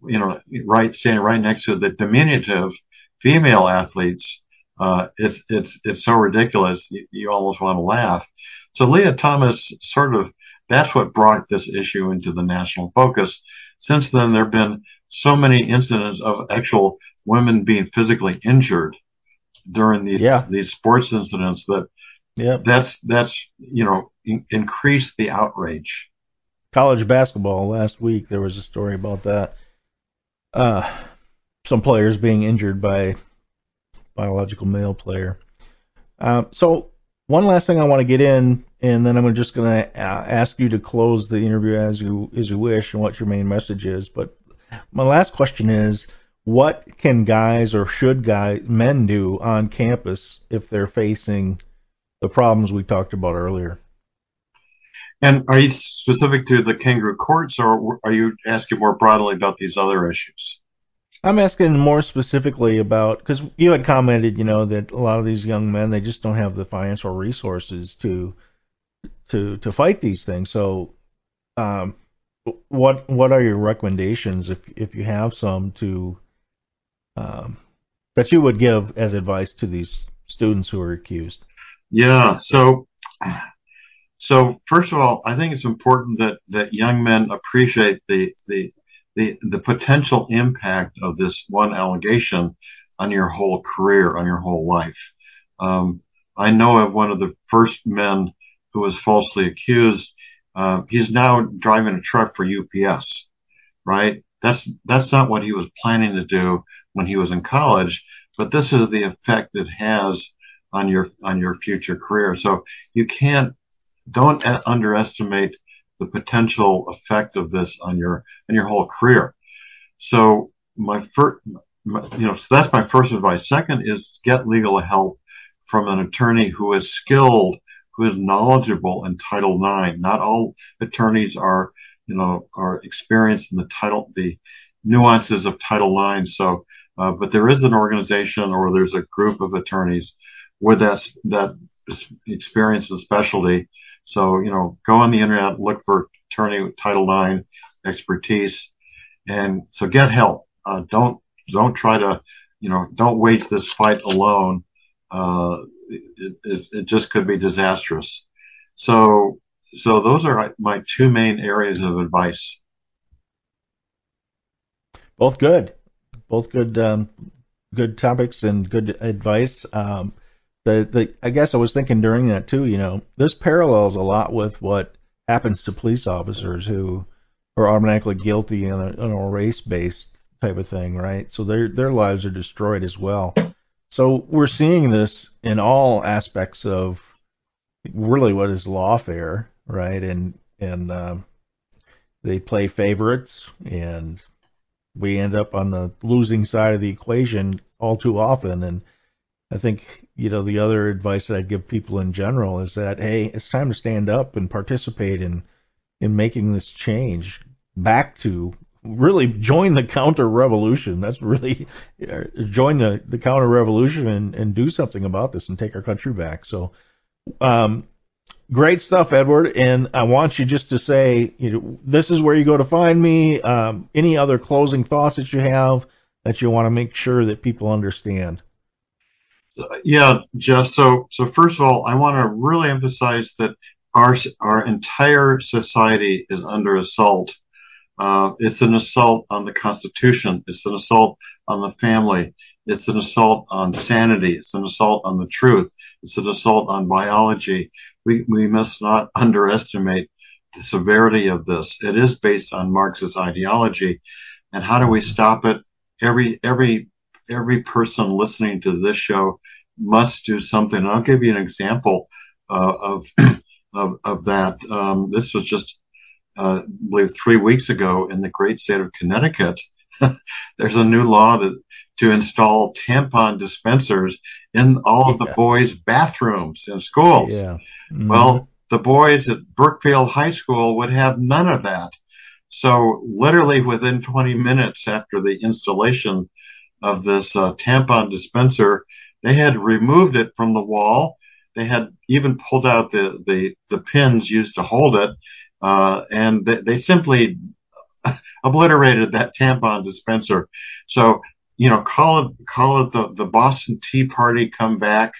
You know, right standing right next to the diminutive female athletes Uh, it's it's it's so ridiculous you, you almost want to laugh. So Lia Thomas sort of that's what brought this issue into the national focus. Since then, there have been so many incidents of actual women being physically injured during these Yeah. these sports incidents that Yep. that's that's you know in, increased the outrage. college basketball last week there was a story about that uh some players being injured by biological male player um, so one last thing i want to get in and then i'm just going to uh, ask you to close the interview as you as you wish and what your main message is but my last question is what can guys or should guys men do on campus if they're facing the problems we talked about earlier And are you specific to the kangaroo courts, or are you asking more broadly about these other issues? I'm asking more specifically about because you had commented, you know, that a lot of these young men they just don't have the financial resources to to to fight these things. So, um, what what are your recommendations if if you have some to um, that you would give as advice to these students who are accused? Yeah. So, so first of all, I think it's important that that young men appreciate the the the the potential impact of this one allegation on your whole career, on your whole life. Um, I know of one of the first men who was falsely accused. Uh, he's now driving a truck for UPS, right? That's that's not what he was planning to do when he was in college, but this is the effect it has on your on your future career. So you can't don't underestimate the potential effect of this on your on your whole career. So my first, you know, so that's my first advice. Second is get legal help from an attorney who is skilled, who is knowledgeable in Title IX. Not all attorneys are, you know, are experienced in the title, the nuances of Title IX. So, uh, but there is an organization or there's a group of attorneys with that that experience and specialty. So, you know, go on the internet, look for attorney Title IX expertise, and so get help. Uh, don't don't try to, you know, don't wage this fight alone. Uh, it, it, it just could be disastrous. So, so those are my two main areas of advice. Both good, both good, um, good topics and good advice. Um, the the I guess I was thinking during that too. You know, this parallels a lot with what happens to police officers who are automatically guilty in a, a race based type of thing, right? So their their lives are destroyed as well. So we're seeing this in all aspects of really what is lawfare, right? And and um, they play favorites, and we end up on the losing side of the equation all too often. And I think you know the other advice that I'd give people in general is that hey, it's time to stand up and participate in in making this change back to really join the counter revolution. That's really join the, the counter revolution and, and do something about this and take our country back. So, um, great stuff, Edward. And I want you just to say, you know, this is where you go to find me. Um, any other closing thoughts that you have that you want to make sure that people understand? Yeah, Jeff. So, so first of all, I want to really emphasize that our our entire society is under assault uh, it's an assault on the Constitution. It's an assault on the family. It's an assault on sanity. It's an assault on the truth. It's an assault on biology. We, we must not underestimate the severity of this. It is based on Marxist ideology. And how do we stop it? Every, every, every person listening to this show must do something. I'll give you an example uh, of, of, of that. Um, this was just uh, I believe three weeks ago in the great state of Connecticut, there's a new law that to install tampon dispensers in all of the yeah. boys' bathrooms in schools. Yeah. Mm-hmm. Well, the boys at Brookfield High School would have none of that. So literally within 20 minutes after the installation of this uh, tampon dispenser, they had removed it from the wall. They had even pulled out the, the, the pins used to hold it uh, and they, they, simply obliterated that tampon dispenser. So you know, call it call it the the Boston Tea Party come back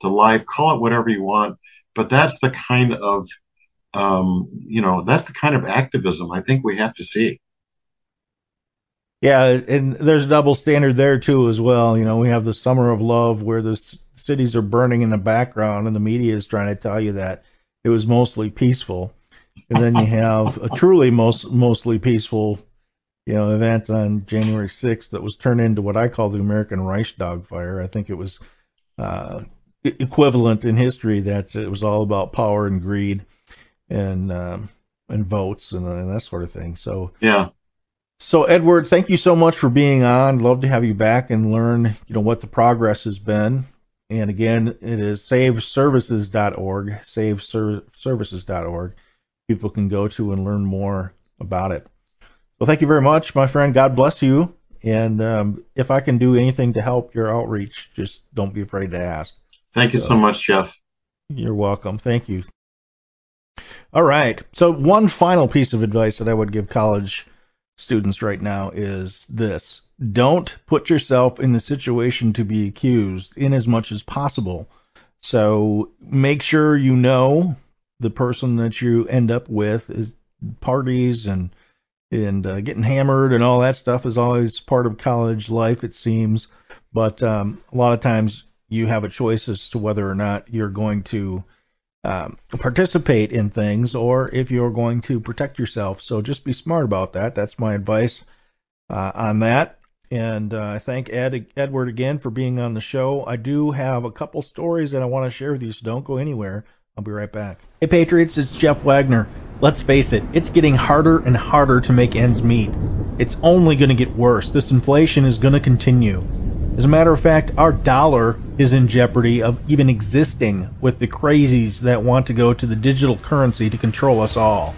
to life. Call it whatever you want, but that's the kind of um, you know that's the kind of activism I think we have to see. Yeah, and there's a double standard there too as well. You know, we have the summer of love where the cities are burning in the background and the media is trying to tell you that it was mostly peaceful. And then you have a truly most mostly peaceful, you know, event on January 6th that was turned into what I call the American Reichstag fire. I think it was uh, equivalent in history that it was all about power and greed and um, and votes and, and that sort of thing. So yeah, so Edward, thank you so much for being on. Love to have you back and learn, you know, what the progress has been. And again, it is saveservices.org, saveservices.org. People can go to and learn more about it. Well, thank you very much, my friend. God bless you. And um, if I can do anything to help your outreach, just don't be afraid to ask. Thank you so, so much, Jeff. You're welcome. Thank you. All right. So one final piece of advice that I would give college students right now is this. Don't put yourself in the situation to be accused in as much as possible. So make sure you know the person that you end up with is parties and and uh, getting hammered and all that stuff is always part of college life it seems but um, a lot of times you have a choice as to whether or not you're going to um, participate in things or if you're going to protect yourself. So just be smart about that. That's my advice uh, on that. And uh, I thank Ed, Edward again for being on the show. I do have a couple stories that I want to share with you, so don't go anywhere. I'll be right back. Hey, Patriots, it's Jeff Wagner. Let's face it, it's getting harder and harder to make ends meet. It's only going to get worse. This inflation is going to continue. As a matter of fact, our dollar is in jeopardy of even existing with the crazies that want to go to the digital currency to control us all.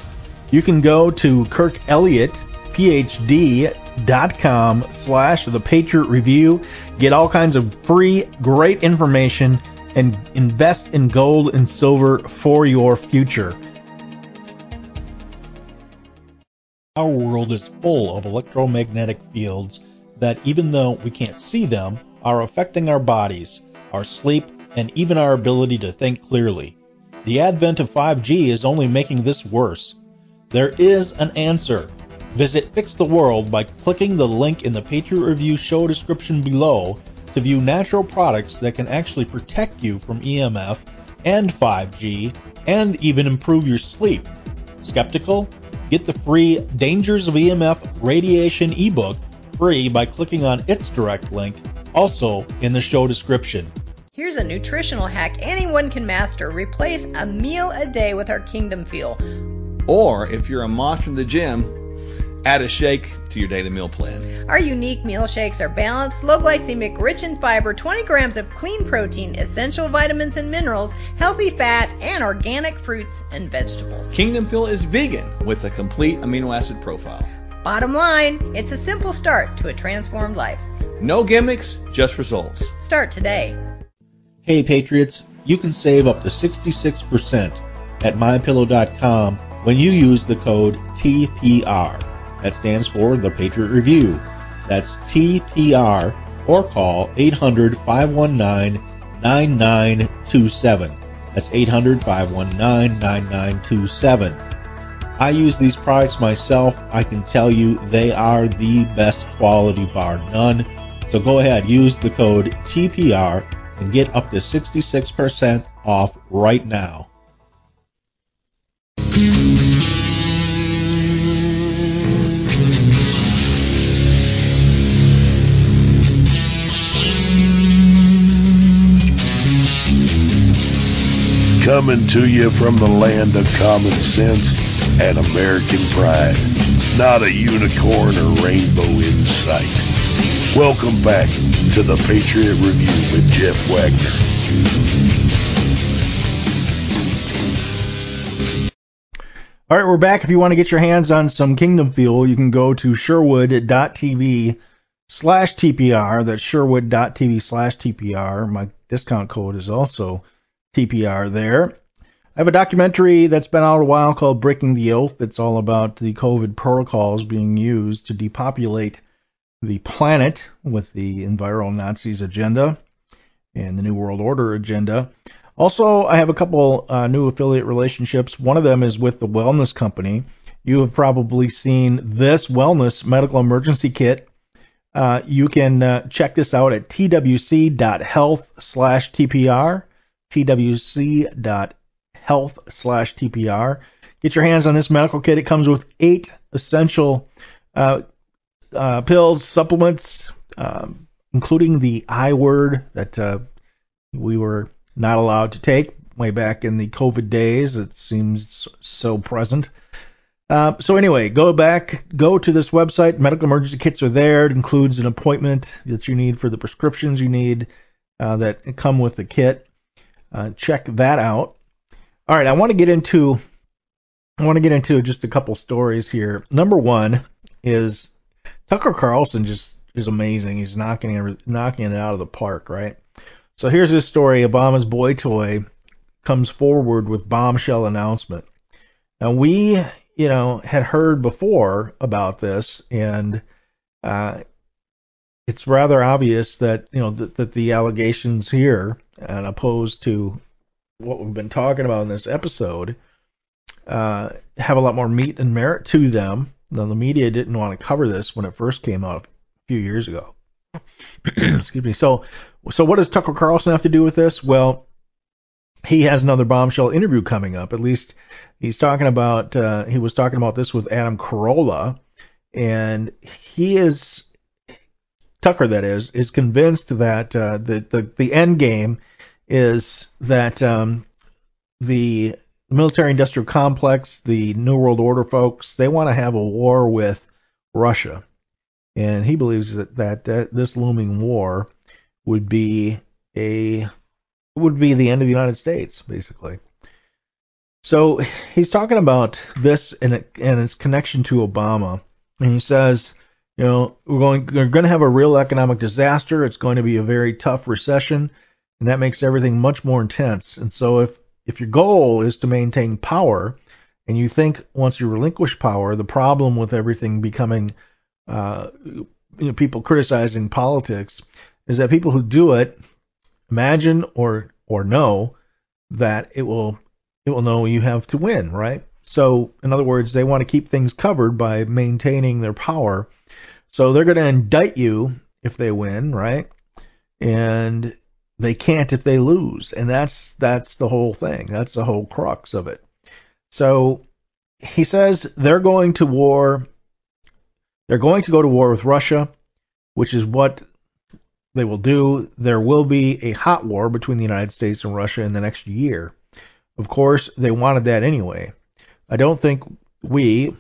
You can go to kirkelliottphd.com slash the Patriot Review, get all kinds of free, great information, and invest in gold and silver for your future. Our world is full of electromagnetic fields that even though we can't see them, are affecting our bodies, our sleep, and even our ability to think clearly. The advent of 5G is only making this worse. There is an answer. Visit Fix the World by clicking the link in the Patriot Review show description below to view natural products that can actually protect you from EMF and 5G and even improve your sleep. Skeptical? Get the free Dangers of EMF Radiation ebook free by clicking on its direct link, also in the show description. Here's a nutritional hack anyone can master. Replace a meal a day with our Kingdom Fuel. Or if you're a monster in the gym, add a shake to your daily meal plan. Our unique meal shakes are balanced, low glycemic, rich in fiber, 20 grams of clean protein, essential vitamins and minerals, healthy fat, and organic fruits and vegetables. Kingdom Fuel is vegan with a complete amino acid profile. Bottom line, it's a simple start to a transformed life. No gimmicks, just results. Start today. Hey Patriots, you can save up to 66% at mypillow.com when you use the code TPR. That stands for the Patriot Review. That's TPR or call 800 519 9927. That's 800 519 9927. I use these products myself. I can tell you they are the best quality bar none. So go ahead, use the code TPR and get up to 66% off right now. Coming to you from the land of common sense and American pride. Not a unicorn or rainbow in sight. Welcome back to the Patriot Review with Jeff Wagner. All right, we're back. If you want to get your hands on some Kingdom Fuel, you can go to sherwood.tv slash TPR. That's sherwood.tv slash TPR. My discount code is also TPR there. I have a documentary that's been out a while called Breaking the Oath. It's all about the COVID protocols being used to depopulate the planet with the Enviro Nazis agenda and the New World Order agenda. Also, I have a couple uh, new affiliate relationships. One of them is with the Wellness Company. You have probably seen this wellness medical emergency kit. Uh, you can uh, check this out at twc.health/tpr. twc.health twc.health slash TPR. Get your hands on this medical kit. It comes with eight essential uh, uh, pills, supplements, um, including the I word that uh, we were not allowed to take way back in the COVID days. It seems so present. Uh, so anyway, go back, go to this website. Medical emergency kits are there. It includes an appointment that you need for the prescriptions you need uh, that come with the kit. Uh, check that out. All right, I want to get into I want to get into just a couple stories here. Number one is Tucker Carlson just is amazing. He's knocking it, knocking it out of the park, right? So here's this story. Obama's boy toy comes forward with bombshell announcement. Now we, you know, had heard before about this, and uh, it's rather obvious that you know that, that the allegations here, and opposed to what we've been talking about in this episode, uh, have a lot more meat and merit to them. Now, the media didn't want to cover this when it first came out a few years ago. Excuse me. So, so what does Tucker Carlson have to do with this? Well, he has another bombshell interview coming up. At least he's talking about. Uh, he was talking about this with Adam Carolla, and he is Tucker. That is is convinced that uh, the the the end game is that um, the military industrial complex, the New World Order folks, they want to have a war with Russia. And he believes that, that, that this looming war would be a would be the end of the United States, basically. So he's talking about this and, and its connection to Obama, and he says, you know, we're going we're going to have a real economic disaster. It's going to be a very tough recession, and that makes everything much more intense. And so if if your goal is to maintain power, and you think once you relinquish power, the problem with everything becoming uh, you know, people criticizing politics is that people who do it imagine or or know that it will it will know you have to win, right? So, in other words, they want to keep things covered by maintaining their power. So they're going to indict you if they win, right? And they can't if they lose, and that's that's the whole thing. That's the whole crux of it. So he says they're going to war. They're going to go to war with Russia, which is what they will do. There will be a hot war between the United States and Russia in the next year. Of course, they wanted that anyway. I don't think we,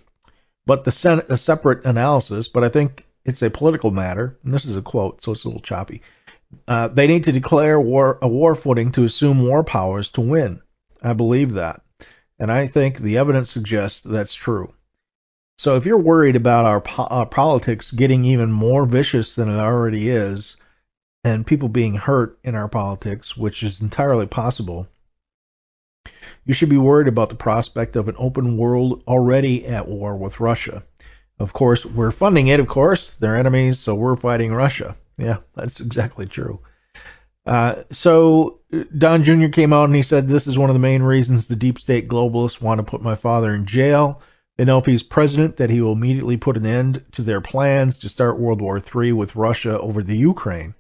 but the Senate, a separate analysis, but I think it's a political matter. And this is a quote, so it's a little choppy. Uh, they need to declare war, a war footing to assume war powers to win. I believe that. And I think the evidence suggests that's true. So if you're worried about our, po- our politics getting even more vicious than it already is, and people being hurt in our politics, which is entirely possible, you should be worried about the prospect of an open world already at war with Russia. Of course, we're funding it, of course. They're enemies, so we're fighting Russia. Yeah, that's exactly true. Uh, so Don Jr. came out and he said, This is one of the main reasons the deep state globalists want to put my father in jail. They know if he's president that he will immediately put an end to their plans to start World War III with Russia over the Ukraine.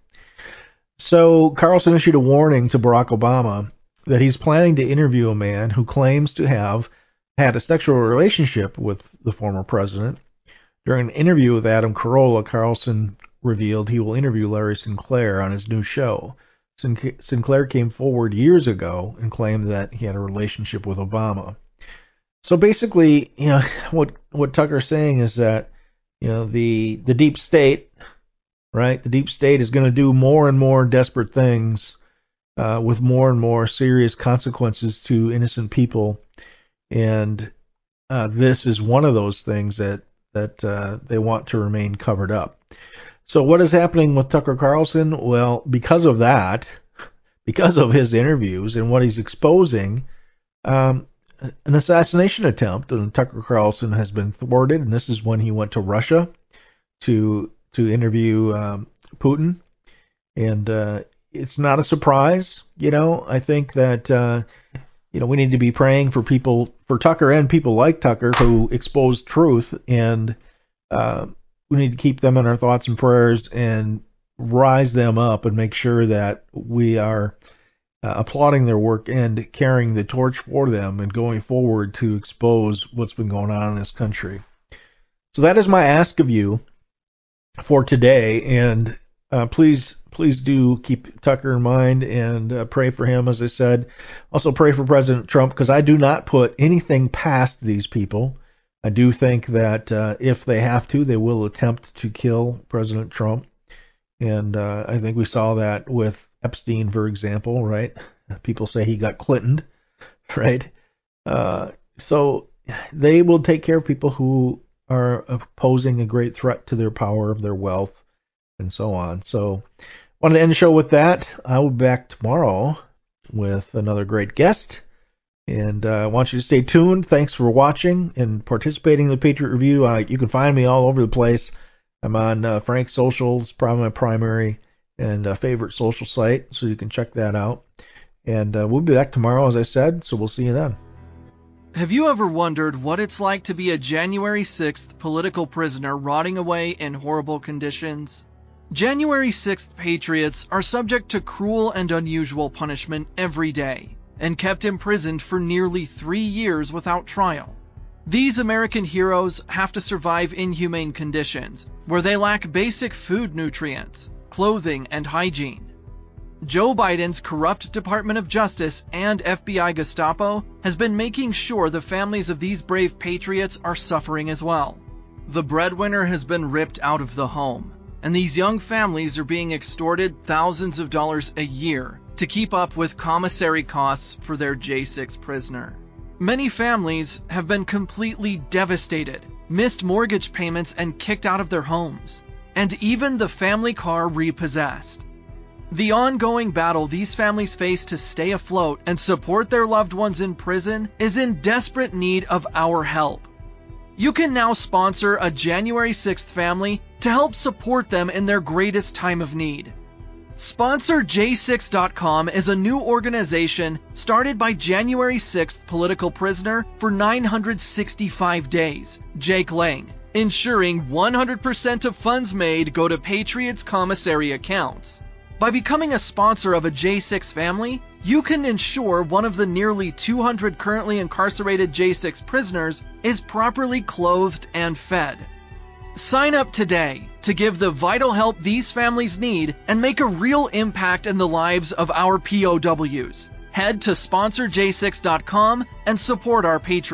So Carlson issued a warning to Barack Obama that he's planning to interview a man who claims to have had a sexual relationship with the former president. During an interview with Adam Carolla, Carlson revealed he will interview Larry Sinclair on his new show. Sinclair came forward years ago and claimed that he had a relationship with Obama. So basically, you know, what what Tucker's saying is that you know the the deep state, right? The deep state is going to do more and more desperate things uh, with more and more serious consequences to innocent people, and uh, this is one of those things that that uh, they want to remain covered up. So what is happening with Tucker Carlson? Well, because of that, because of his interviews and what he's exposing, um, an assassination attempt on Tucker Carlson has been thwarted, and this is when he went to Russia to to interview um, Putin, and uh, it's not a surprise. You know, I think that uh, you know we need to be praying for people, for Tucker and people like Tucker who expose truth, and uh, we need to keep them in our thoughts and prayers and rise them up and make sure that we are uh, applauding their work and carrying the torch for them and going forward to expose what's been going on in this country. So that is my ask of you for today, and uh, please please do keep Tucker in mind and uh, pray for him. As I said, also pray for President Trump because I do not put anything past these people. I do think that uh, if they have to, they will attempt to kill President Trump. And uh, I think we saw that with Epstein, for example, right? People say he got Clinton, right? Uh, so they will take care of people who are posing a great threat to their power, their wealth, and so on. So, I wanted to end the show with that. I will be back tomorrow with another great guest. And uh, I want you to stay tuned. Thanks for watching and participating in the Patriot Review. Uh, you can find me all over the place. I'm on uh, Frank Socials, probably my primary and uh, favorite social site, so you can check that out. And uh, we'll be back tomorrow, as I said, so we'll see you then. Have you ever wondered what it's like to be a January 6th political prisoner rotting away in horrible conditions? January 6th patriots are subject to cruel and unusual punishment every day and kept imprisoned for nearly three years without trial. These American heroes have to survive inhumane conditions where they lack basic food nutrients, clothing, and hygiene. Joe Biden's corrupt Department of Justice and FBI Gestapo has been making sure the families of these brave patriots are suffering as well. The breadwinner has been ripped out of the home, and these young families are being extorted thousands of dollars a year to keep up with commissary costs for their J6 prisoner. Many families have been completely devastated, missed mortgage payments, and kicked out of their homes, and even the family car repossessed. The ongoing battle these families face to stay afloat and support their loved ones in prison is in desperate need of our help. You can now sponsor a January 6th family to help support them in their greatest time of need. Sponsor J6.com is a new organization started by January 6th political prisoner for 965 days, Jake Lang, ensuring 100% of funds made go to Patriots commissary accounts. By becoming a sponsor of a J6 family, you can ensure one of the nearly 200 currently incarcerated J6 prisoners is properly clothed and fed. Sign up today to give the vital help these families need and make a real impact in the lives of our POWs. Head to sponsorj6.com and support our Patriots.